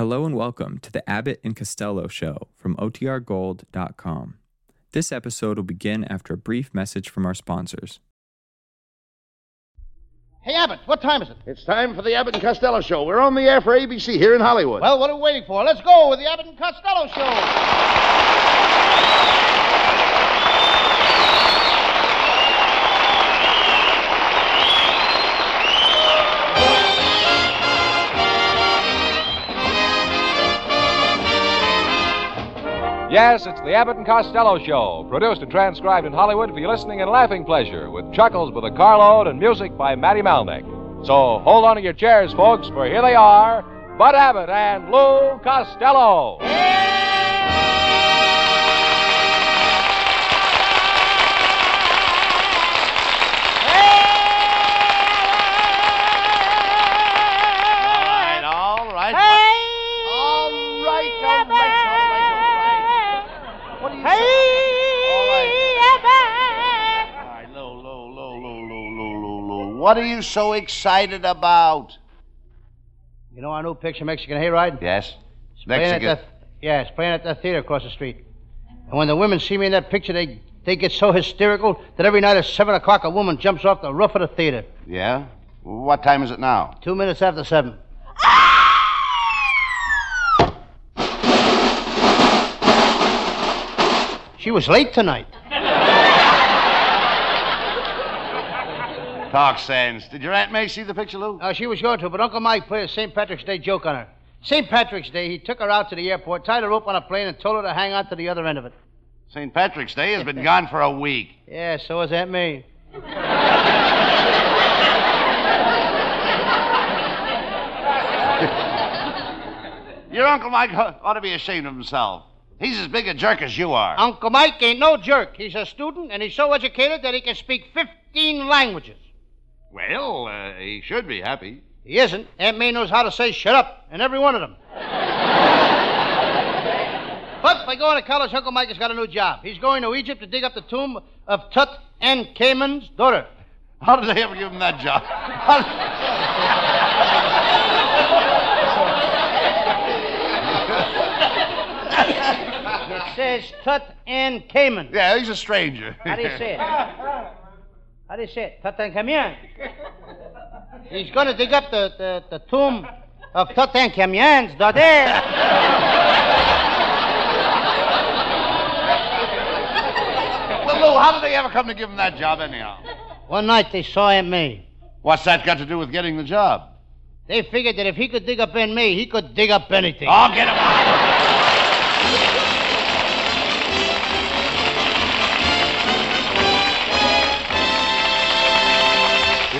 Hello and welcome to the Abbott and Costello Show from OTRGold.com. This episode will begin after a brief message from our sponsors. Hey, Abbott, what time is it? It's time for the Abbott and Costello Show. We're on the air for ABC here in Hollywood. Well, what are we waiting for? Let's go with the Abbott and Costello Show. Yes, it's the Abbott and Costello Show, produced and transcribed in Hollywood for your listening and laughing pleasure, with chuckles with a carload and music by Matty Malneck. So hold on to your chairs, folks, for here they are, Bud Abbott and Lou Costello. What are you so excited about? You know our new picture, Mexican Hayride? Yes. It's playing Mexican. the, yeah, it's playing at the theater across the street. And when the women see me in that picture, they, they get so hysterical that every night at 7 o'clock, a woman jumps off the roof of the theater. Yeah? What time is it now? Two minutes after 7. Ah! She was late tonight. Talk sense. Did your Aunt May see the picture, Lou? Uh, she was going to, but Uncle Mike played a St. Patrick's Day joke on her. St. Patrick's Day, he took her out to the airport, tied her up on a plane, and told her to hang on to the other end of it. St. Patrick's Day has been gone for a week. Yeah, so is Aunt May. Your Uncle Mike ought to be ashamed of himself. He's as big a jerk as you are. Uncle Mike ain't no jerk. He's a student, and he's so educated that he can speak 15 languages. Well, uh, he should be happy. He isn't. Aunt May knows how to say shut up in every one of them. but by going to college, Uncle Mike has got a new job. He's going to Egypt to dig up the tomb of Tut and Cayman's daughter. How did they ever give him that job? It says Tut and Cayman. yeah, he's a stranger. How do you say it? How do you say it? Tutankhamun. He's going to dig up the, the, the tomb of Tutankhamun's daughter. well, Lou, how did they ever come to give him that job anyhow? One night they saw Aunt May. What's that got to do with getting the job? They figured that if he could dig up Aunt May, he could dig up anything. Oh, get him out.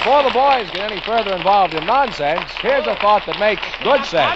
Before the boys get any further involved in nonsense, here's a thought that makes good sense.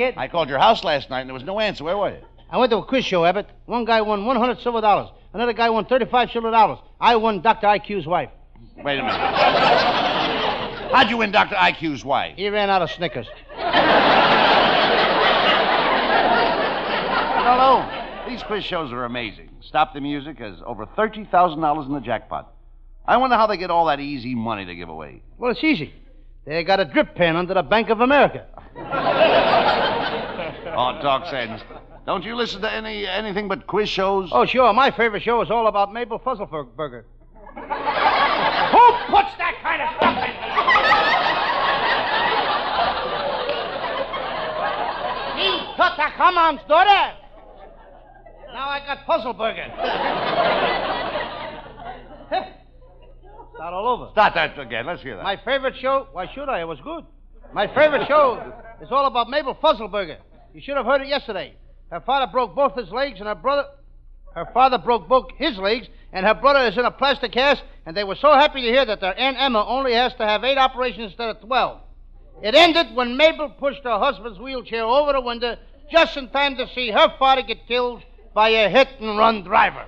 Kid? I called your house last night and there was no answer. Where were you? I went to a quiz show, Abbott. One guy won 100 silver dollars. Another guy won 35 silver dollars. I won Dr. IQ's wife. Wait a minute. How'd you win Dr. IQ's wife? He ran out of Snickers. Hello. These quiz shows are amazing. Stop the Music has over $30,000 in the jackpot. I wonder how they get all that easy money to give away. Well, it's easy. They got a drip pen under the Bank of America. Oh, talk sense. Don't you listen to any anything but quiz shows? Oh, sure. My favorite show is all about Mabel Fuzzleburger. Who puts that kind of stuff in? Me, Tutankhamun's daughter. Now I got Puzzleburger. Start all over. Start that again. Let's hear that. My favorite show, why should I? It was good. My favorite show is all about Mabel Fuzzleburger. You should have heard it yesterday. Her father broke both his legs, and her brother. Her father broke both his legs, and her brother is in a plaster cast, and they were so happy to hear that their Aunt Emma only has to have eight operations instead of 12. It ended when Mabel pushed her husband's wheelchair over the window just in time to see her father get killed by a hit and run driver.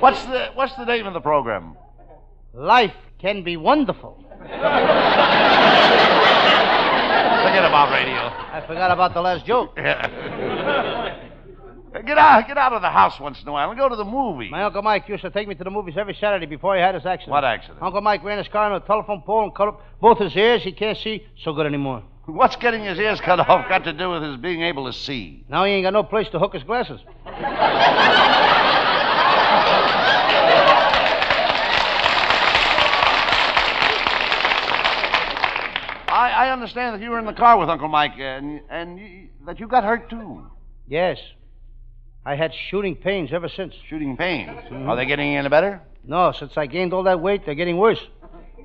What's the What's the name of the program? Life can be wonderful. Forget about radio. I forgot about the last joke. Get out, get out of the house once in a while and go to the movie. My Uncle Mike used to take me to the movies every Saturday before he had his accident. What accident? Uncle Mike ran his car on a telephone pole and cut up both his ears. He can't see so good anymore. What's getting his ears cut off got to do with his being able to see? Now he ain't got no place to hook his glasses. I, understand that you were in the car with Uncle Mike and and you, that you got hurt too. Yes. I had shooting pains ever since. Shooting pains. Mm-hmm. Are they getting any better? No, since I gained all that weight, they're getting worse.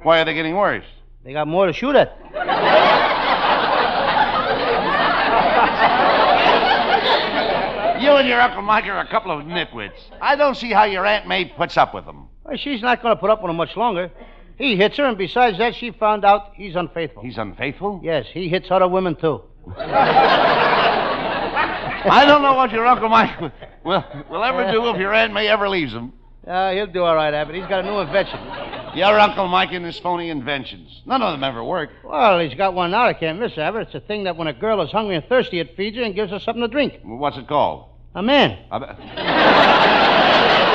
Why are they getting worse? They got more to shoot at. You and your Uncle Mike are a couple of nitwits. I don't see how your Aunt May puts up with them. Well, she's not going to put up with them much longer. He hits her, and besides that, she found out he's unfaithful. He's unfaithful? Yes, he hits other women, too. I don't know what your Uncle Mike will, will, ever do if your Aunt May ever leaves him. Uh, he'll do all right, Abbott. He's got a new invention. Your Uncle Mike and his phony inventions. None of them ever work. Well, he's got one now I can't miss, Abbott. It's a thing that when a girl is hungry and thirsty, it feeds her and gives her something to drink. What's it called? A man. I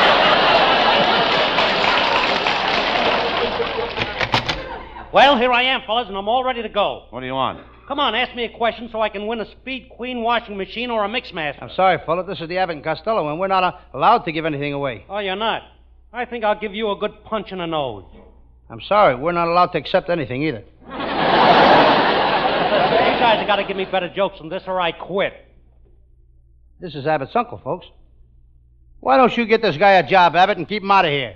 Well, here I am, fellas, and I'm all ready to go. What do you want? Come on, ask me a question so I can win a Speed Queen washing machine or a Mixmaster. I'm sorry, fella. This is the Abbott and Costello, and we're not uh, allowed to give anything away. Oh, you're not? I think I'll give you a good punch in the nose. I'm sorry. We're not allowed to accept anything either. You guys have got to give me better jokes than this, or I quit. This is Abbott's uncle, folks. Why don't you get this guy a job, Abbott, and keep him out of here?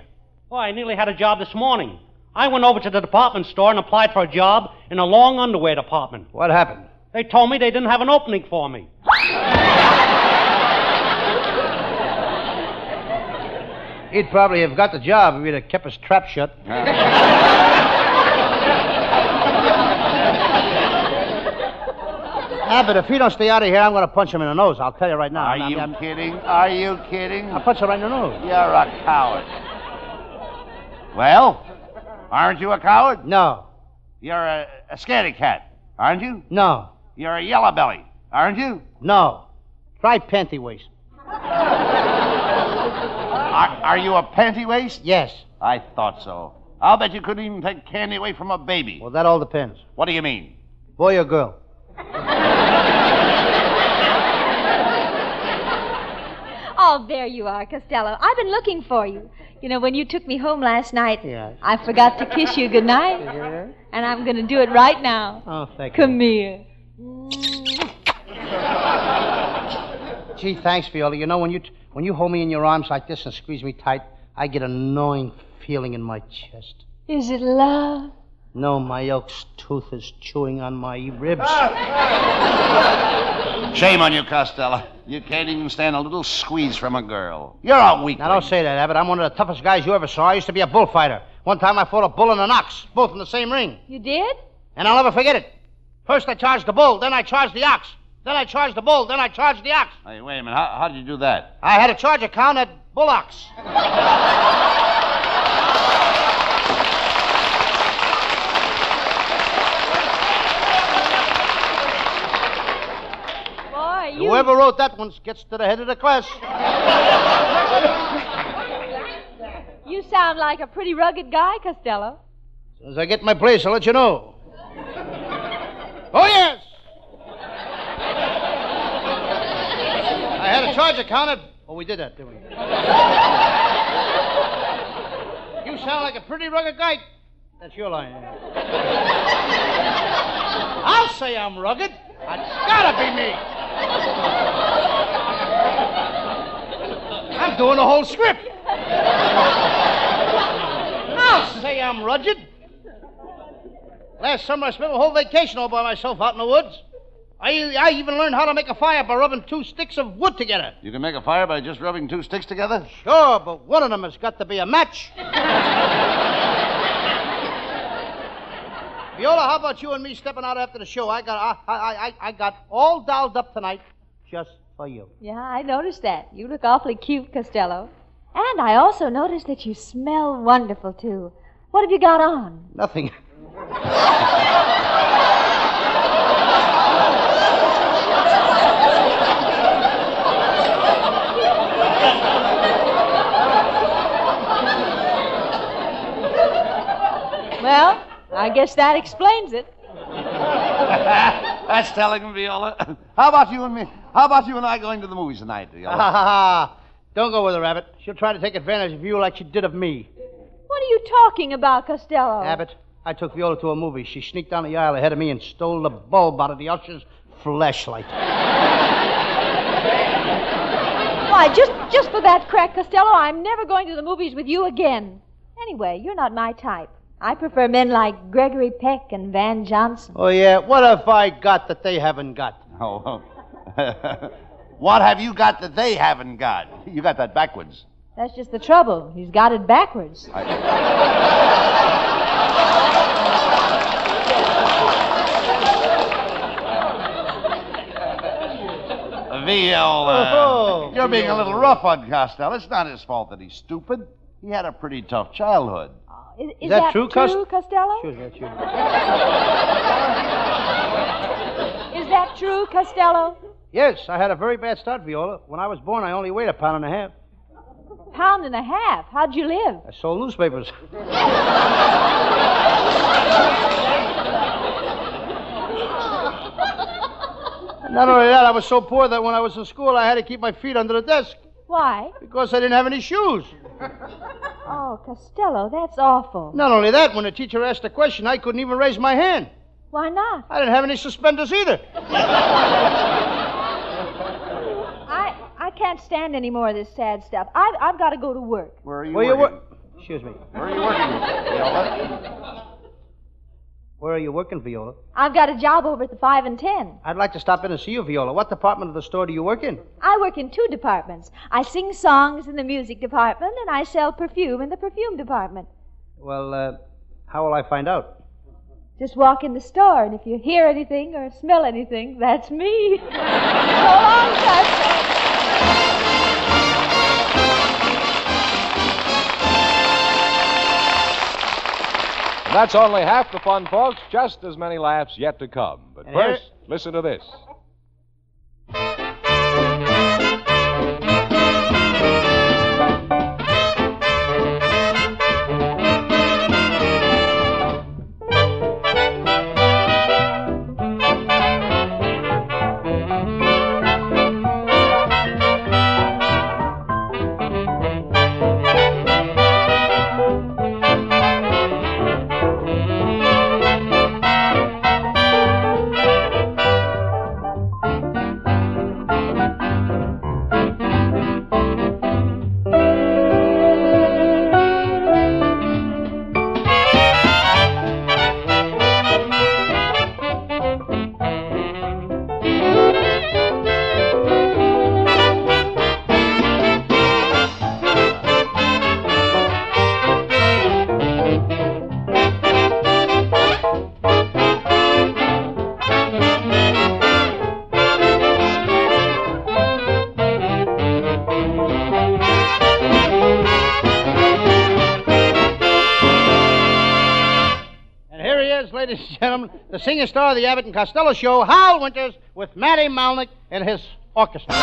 Oh, I nearly had a job this morning. I went over to the department store and applied for a job in a long underwear department. What happened? They told me they didn't have an opening for me. He'd probably have got the job if he'd have kept his trap shut. Ah, Abbott, if he don't stay out of here, I'm going to punch him in the nose. I'll tell you right now. Are I'm- you I'm- kidding? Are you kidding? I'll punch him right in the nose. You're a coward. Well, aren't you a coward? No. You're a, a scaredy cat, aren't you? No. You're a yellow belly, aren't you? No. Try panty waist. Are, are you a panty waist? Yes. I thought so. I'll bet you couldn't even take candy away from a baby. Well, that all depends. What do you mean? Boy or girl? Oh, there you are, Costello. I've been looking for you. You know, when you took me home last night, Yes. I forgot to kiss you goodnight. Yeah. And I'm going to do it right now. Oh, thank Come you. Come here. Gee, thanks, Viola. You know, when you t- when you hold me in your arms like this and squeeze me tight, I get an annoying feeling in my chest. Is it love? No, my elk's tooth is chewing on my ribs. Ah! Ah! Shame on you, Costello. You can't even stand a little squeeze from a girl. You're a weak. Now, don't say that, Abbott. I'm one of the toughest guys you ever saw. I used to be a bullfighter. One time I fought a bull and an ox, both in the same ring. You did? And I'll never forget it. First I charged the bull, then I charged the ox. Then I charged the bull, then I charged the ox. Hey, wait a minute. How, how did you do that? I had a charge account at Bullock's. You. Whoever wrote that one gets to the head of the class. You sound like a pretty rugged guy, Costello. As soon as I get my place, I'll let you know. Oh, yes! I had a charge accounted. Oh, we did that, didn't we? You sound like a pretty rugged guy. That's your line. I'll say I'm rugged. It's gotta be me. I'm doing the whole script. I'll say I'm rugged. Last summer, I spent a whole vacation all by myself out in the woods. I, I even learned how to make a fire by rubbing two sticks of wood together. You can make a fire by just rubbing two sticks together? Sure, but one of them has got to be a match. Viola, how about you and me stepping out after the show? I got I, I, I, I got all dolled up tonight just for you. Yeah, I noticed that. You look awfully cute, Costello. And I also noticed that you smell wonderful, too. What have you got on? Nothing. Well, I guess that explains it. That's telling him, Viola. How about you and me? How about you and I going to the movies tonight, Ha Viola? ha ha. Don't go with her, Abbott. She'll try to take advantage of you like she did of me. What are you talking about, Costello? Abbott, I took Viola to a movie. She sneaked down the aisle ahead of me and stole the bulb out of the usher's flashlight. Why, just just for that crack, Costello, I'm never going to the movies with you again. Anyway, you're not my type. I prefer men like Gregory Peck and Van Johnson. Oh, yeah? What have I got that they haven't got? Oh. oh. what have you got that they haven't got? You got that backwards. That's just the trouble. He's got it backwards. Viola. Uh, oh, oh, You're being a little rough on Costello. It's not his fault that he's stupid. He had a pretty tough childhood. Is, is that true, Cos- true, Costello? Sure, that's you. Is that true, Costello? Yes, I had a very bad start, Viola. When I was born, I only weighed a pound and a half. Pound and a half. How'd you live? I sold newspapers. Not only that, I was so poor that when I was in school, I had to keep my feet under the desk Why? because I didn't have any shoes. Oh, Costello, that's awful. Not only that, when the teacher asked a question, I couldn't even raise my hand. Why not? I didn't have any suspenders either. I I can't stand any more of this sad stuff. I've I've got to go to work. Where are you Where you working? work? Excuse me. Where are you working, Viola? Where are you working, Viola? I've got a job over at the five and ten. I'd like to stop in and see you, Viola. What department of the store do you work in? I work in two departments. I sing songs in the music department, and I sell perfume in the perfume department. Well, uh, how will I find out? Just walk in the store, and if you hear anything or smell anything, that's me. so long, Costello. That's only half the fun, folks. Just as many laughs yet to come. But first, listen to this. Singing star of the Abbott and Costello show, Hal Winters, with Matty Malneck and his Orchestra.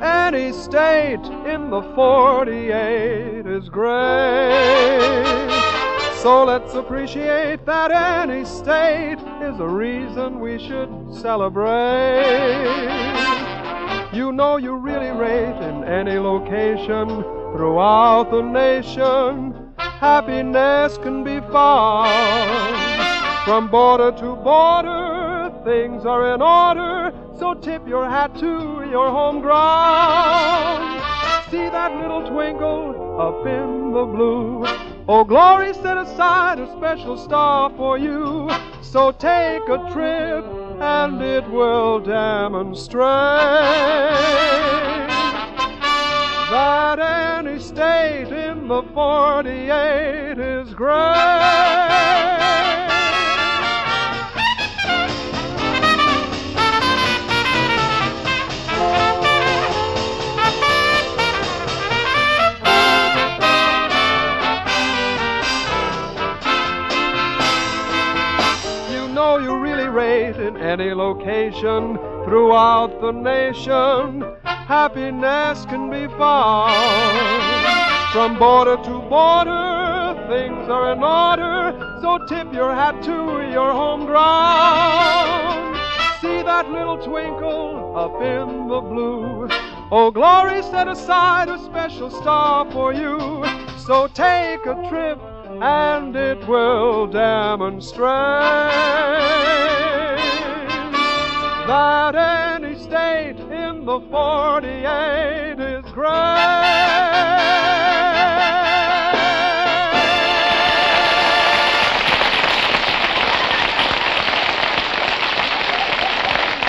Any state in the 48 is great. So let's appreciate that any state is a reason we should celebrate. You know you really rate in any location throughout the nation. Happiness can be found from border to border. Things are in order, so tip your hat to your home ground. See that little twinkle up in the blue. Oh, glory set aside a special star for you. So take a trip and it will demonstrate that any state in the 48 is great. Any location throughout the nation. Happiness can be found from border to border. Things are in order, so tip your hat to your home ground. See that little twinkle up in the blue. Oh, glory set aside a special star for you. So take a trip and it will demonstrate that any state in the 48 is great.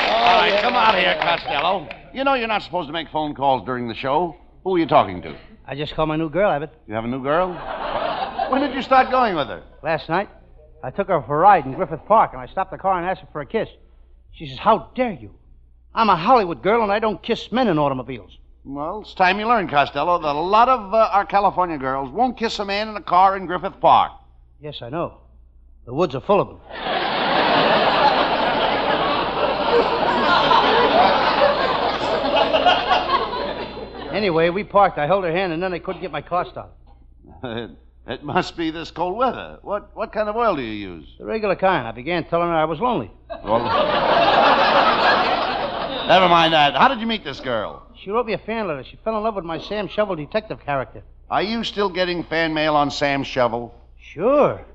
All right, come out here, Costello. You know you're not supposed to make phone calls during the show. Who are you talking to? I just called my new girl, Abbott. You have a new girl? When did you start going with her? Last night, I took her for a ride in Griffith Park, and I stopped the car and asked her for a kiss. She says, How dare you? I'm a Hollywood girl, and I don't kiss men in automobiles. Well, it's time you learned, Costello, that a lot of uh, our California girls won't kiss a man in a car in Griffith Park. Yes, I know. The woods are full of them. anyway, we parked. I held her hand, and then I couldn't get my car started. it must be this cold weather. What what kind of oil do you use? The regular kind. I began telling her I was lonely. Well, never mind that. How did you meet this girl? She wrote me a fan letter. She fell in love with my Sam Shovel detective character. Are you still getting fan mail on Sam Shovel? Sure.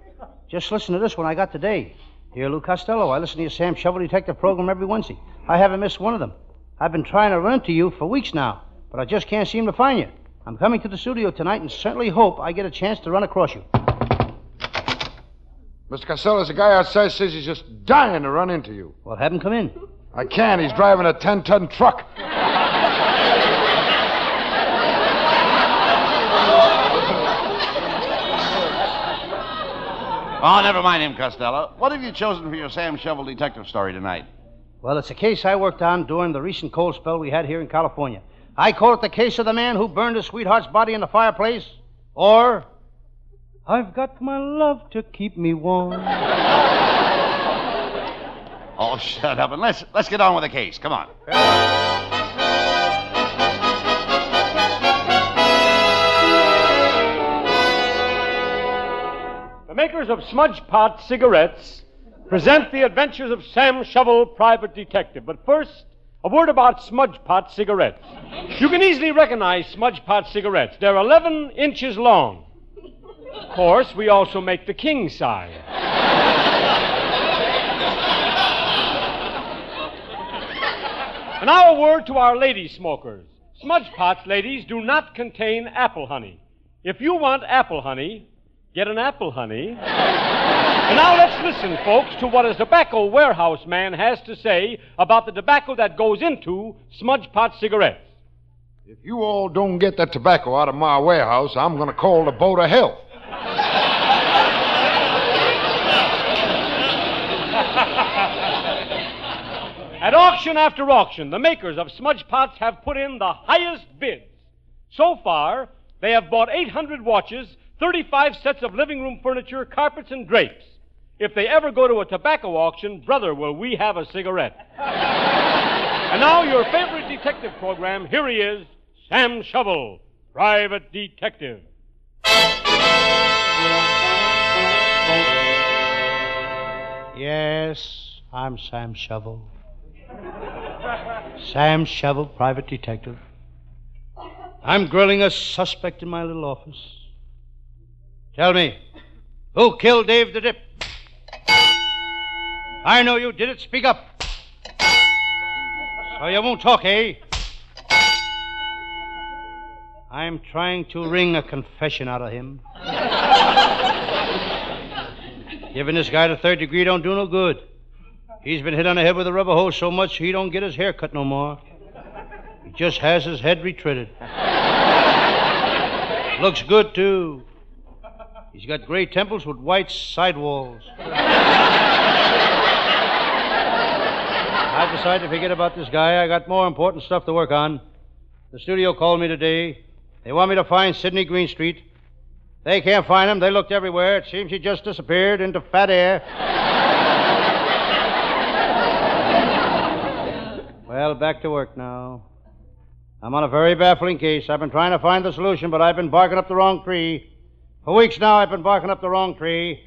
Just listen to this one I got today. Dear Lou Costello, I listen to your Sam Shovel detective program every Wednesday. I haven't missed one of them. I've been trying to run into you for weeks now, but I just can't seem to find you. I'm coming to the studio tonight and certainly hope I get a chance to run across you. Mr. Costello, there's a guy outside says he's just dying to run into you. Well, have him come in. I can't. He's driving a 10 ton truck. Oh, never mind him, Costello. What have you chosen for your Sam Shovel detective story tonight? Well, it's a case I worked on during the recent cold spell we had here in California. I call it the case of the man who burned his sweetheart's body in the fireplace, or I've got my love to keep me warm. Oh, shut up and let's let's get on with the case. Come on. The makers of Smudge Pot cigarettes present the adventures of Sam Shovel, private detective. But first, a word about Smudge Pot cigarettes. You can easily recognize Smudge Pot cigarettes. They're 11 inches long. Of course, we also make the king size. and now a word to our lady smokers. Smudge Pots, ladies, do not contain apple honey. If you want apple honey, get an apple honey. Now let's listen, folks, to what a tobacco warehouse man has to say about the tobacco that goes into Smudge Pot cigarettes. If you all don't get that tobacco out of my warehouse, I'm going to call the Board of Health. At auction after auction, the makers of smudge pots have put in the highest bids. So far, they have bought 800 watches 35 sets of living room furniture, carpets, and drapes. If they ever go to a tobacco auction, brother, will we have a cigarette. and now, your favorite detective program. Here he is, Sam Shovel, private detective. Yes, I'm Sam Shovel. Sam Shovel, private detective. I'm grilling a suspect in my little office. Tell me, who killed Dave the Dip? I know you did it. Speak up. So you won't talk, eh? I'm trying to wring a confession out of him. Giving this guy the third degree don't do no good. He's been hit on the head with a rubber hose so much he don't get his hair cut no more. He just has his head retreaded. Looks good, too. He's got gray temples with white sidewalls. I decided to forget about this guy. I got more important stuff to work on. The studio called me today. They want me to find Sidney Greenstreet. They can't find him. They looked everywhere. It seems he just disappeared into fat air. well, back to work now. I'm on a very baffling case. I've been trying to find the solution, but I've been barking up the wrong tree. For weeks now, I've been barking up the wrong tree.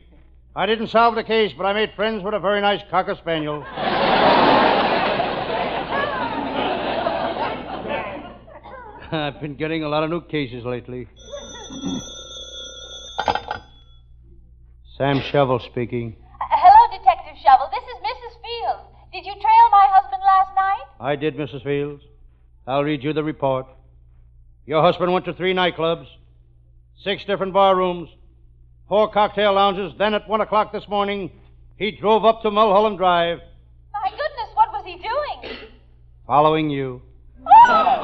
I didn't solve the case, but I made friends with a very nice cocker spaniel. I've been getting a lot of new cases lately. Sam Shovel speaking. Hello, Detective Shovel. This is Mrs. Fields. Did you trail my husband last night? I did, Mrs. Fields. I'll read you the report. Your husband went to three nightclubs, six different bar rooms, four cocktail lounges. Then at one o'clock this morning, he drove up to Mulholland Drive, My goodness, what was he doing? following you. Oh!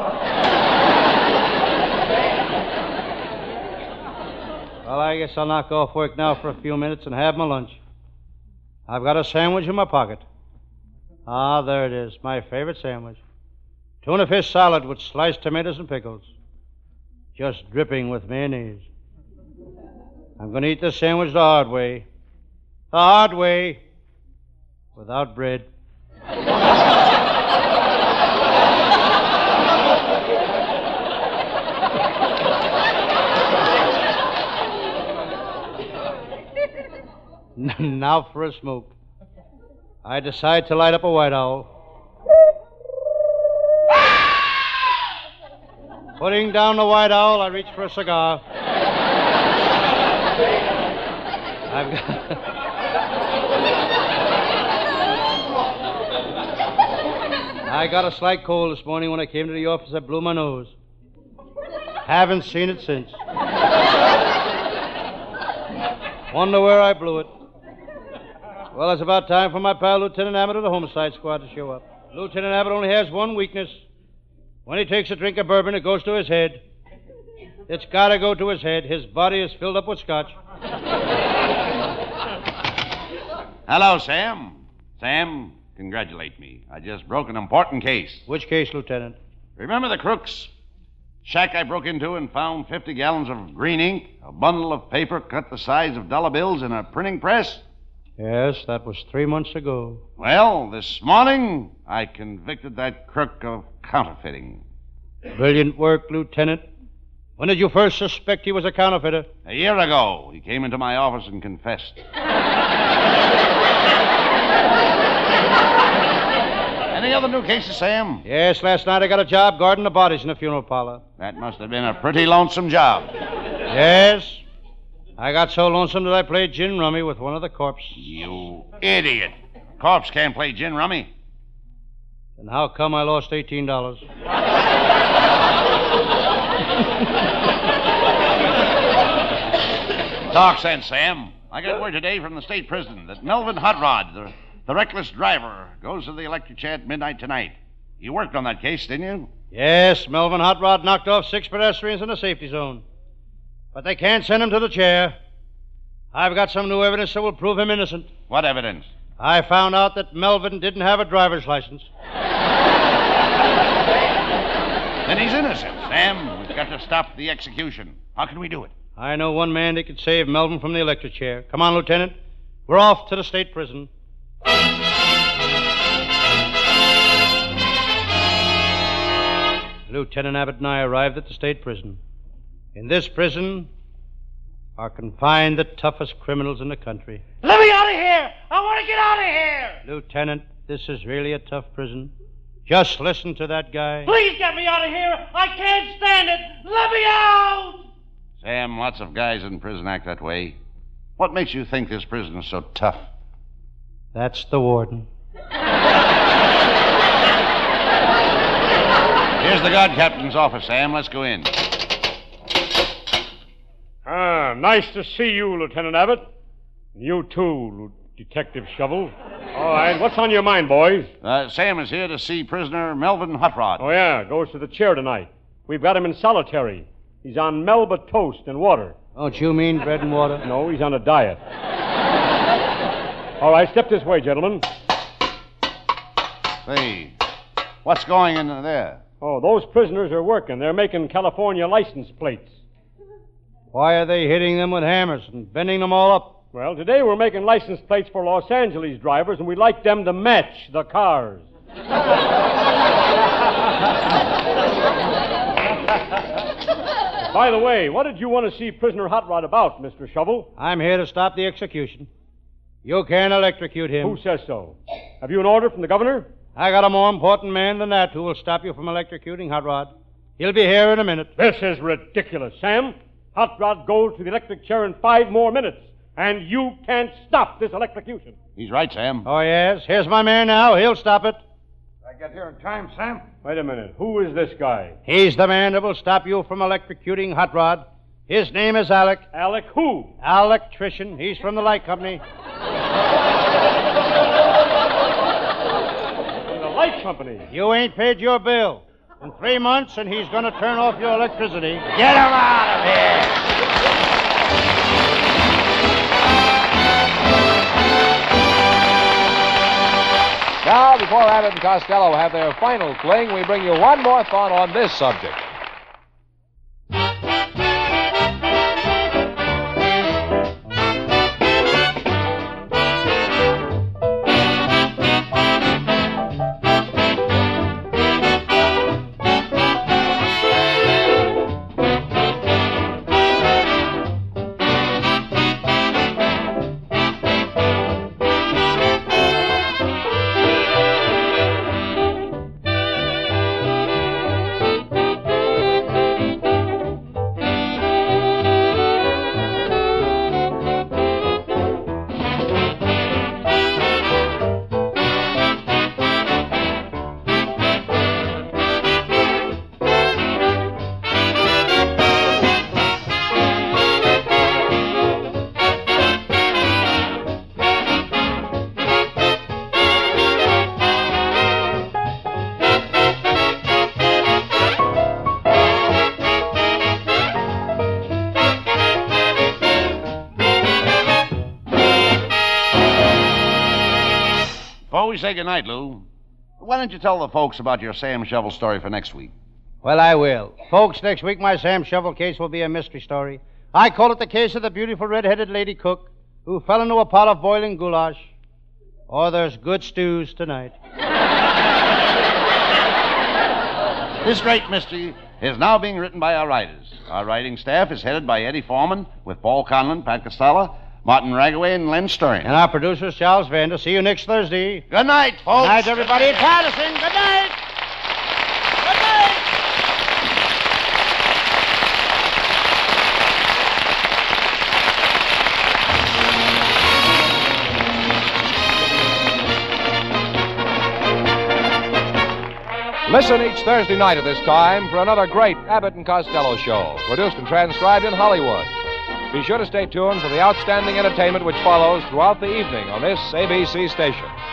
Well, I guess I'll knock off work now for a few minutes and have my lunch. I've got a sandwich in my pocket. Ah, there it is, my favorite sandwich. Tuna fish salad with sliced tomatoes and pickles. Just dripping with mayonnaise. I'm going to eat this sandwich the hard way. The hard way. Without bread. now for a smoke. I decide to light up a white owl. Putting down the white owl, I reach for a cigar. I've got. I got a slight cold this morning when I came to the office. I blew my nose. Haven't seen it since. Wonder where I blew it. Well, it's about time for my pal Lieutenant Abbott of the Homicide Squad to show up. Lieutenant Abbott only has one weakness. When he takes a drink of bourbon, it goes to his head. It's got to go to his head. His body is filled up with scotch. Hello, Sam. Sam, congratulate me. I just broke an important case. Which case, Lieutenant? Remember the crooks? Shack I broke into and found 50 gallons of green ink, a bundle of paper cut the size of dollar bills in a printing press. Yes, that was three months ago. Well, this morning I convicted that crook of counterfeiting. Brilliant work, Lieutenant. When did you first suspect he was a counterfeiter? A year ago, he came into my office and confessed. Any other new cases, Sam? Yes, last night I got a job guarding the bodies in the funeral parlor. That must have been a pretty lonesome job. Yes. I got so lonesome that I played gin rummy with one of the corpses. You idiot. Corpse can't play gin rummy. And how come I lost eighteen dollars? Talk sense, Sam. I got word today from the state prison that Melvin Hot Rod, the, the reckless driver, goes to the electric chair at midnight tonight. You worked on that case, didn't you? Yes, Melvin Hot Rod knocked off six pedestrians in the safety zone. But they can't send him to the chair. I've got some new evidence that will prove him innocent. What evidence? I found out that Melvin didn't have a driver's license. Then he's innocent. Sam, we've got to stop the execution. How can we do it? I know one man that could save Melvin from the electric chair. Come on, Lieutenant. We're off to the state prison. Lieutenant Abbott and I arrived at the state prison. In this prison are confined the toughest criminals in the country. Let me out of here! I want to get out of here! Lieutenant, this is really a tough prison. Just listen to that guy. Please get me out of here! I can't stand it! Let me out! Sam, lots of guys in prison act that way. What makes you think this prison is so tough? That's the warden. Here's the guard captain's office, Sam. Let's go in. Nice to see you, Lieutenant Abbott. You too, Detective Shovel. All right, what's on your mind, boys? Uh, Sam is here to see prisoner Melvin Hotrod. Oh, yeah, goes to the chair tonight. We've got him in solitary. He's on Melba toast and water. Don't you mean bread and water? No, he's on a diet. All right, step this way, gentlemen. Say, what's going in there? Oh, those prisoners are working. They're making California license plates. Why are they hitting them with hammers and bending them all up? Well, today we're making license plates for Los Angeles drivers, and we'd like them to match the cars. By the way, what did you want to see prisoner Hot Rod about, Mr. Shovel? I'm here to stop the execution. You can't electrocute him. Who says so? Have you an order from the governor? I got a more important man than that who will stop you from electrocuting Hot Rod. He'll be here in a minute. This is ridiculous, Sam. Hot Rod goes to the electric chair in five more minutes, and you can't stop this electrocution. He's right, Sam. Oh, yes. Here's my man now. He'll stop it. I get here in time, Sam? Wait a minute. Who is this guy? He's the man that will stop you from electrocuting Hot Rod. His name is Alec. Alec who? Electrician. He's from the light company. From the light company. You ain't paid your bill. In three months, and he's going to turn off your electricity. Get him out of here! Now, before Abbott and Costello have their final fling, we bring you one more thought on this subject. Say goodnight, Lou, why don't you tell the folks about your Sam Shovel story for next week? Well, I will. Folks, next week my Sam Shovel case will be a mystery story. I call it the case of the beautiful red-headed lady cook who fell into a pot of boiling goulash. Or there's good stews tonight. This great mystery is now being written by our writers. Our writing staff is headed by Eddie Foreman with Paul Conlon, Pat Costello, Martin Ragaway, and Len Stern. And our producer is Charles Vanda. See you next Thursday. Good night, folks. Good night, everybody. It's Patterson. Good night. Good night. Listen each Thursday night at this time for another great Abbott and Costello show, produced and transcribed in Hollywood. Be sure to stay tuned for the outstanding entertainment which follows throughout the evening on this ABC station.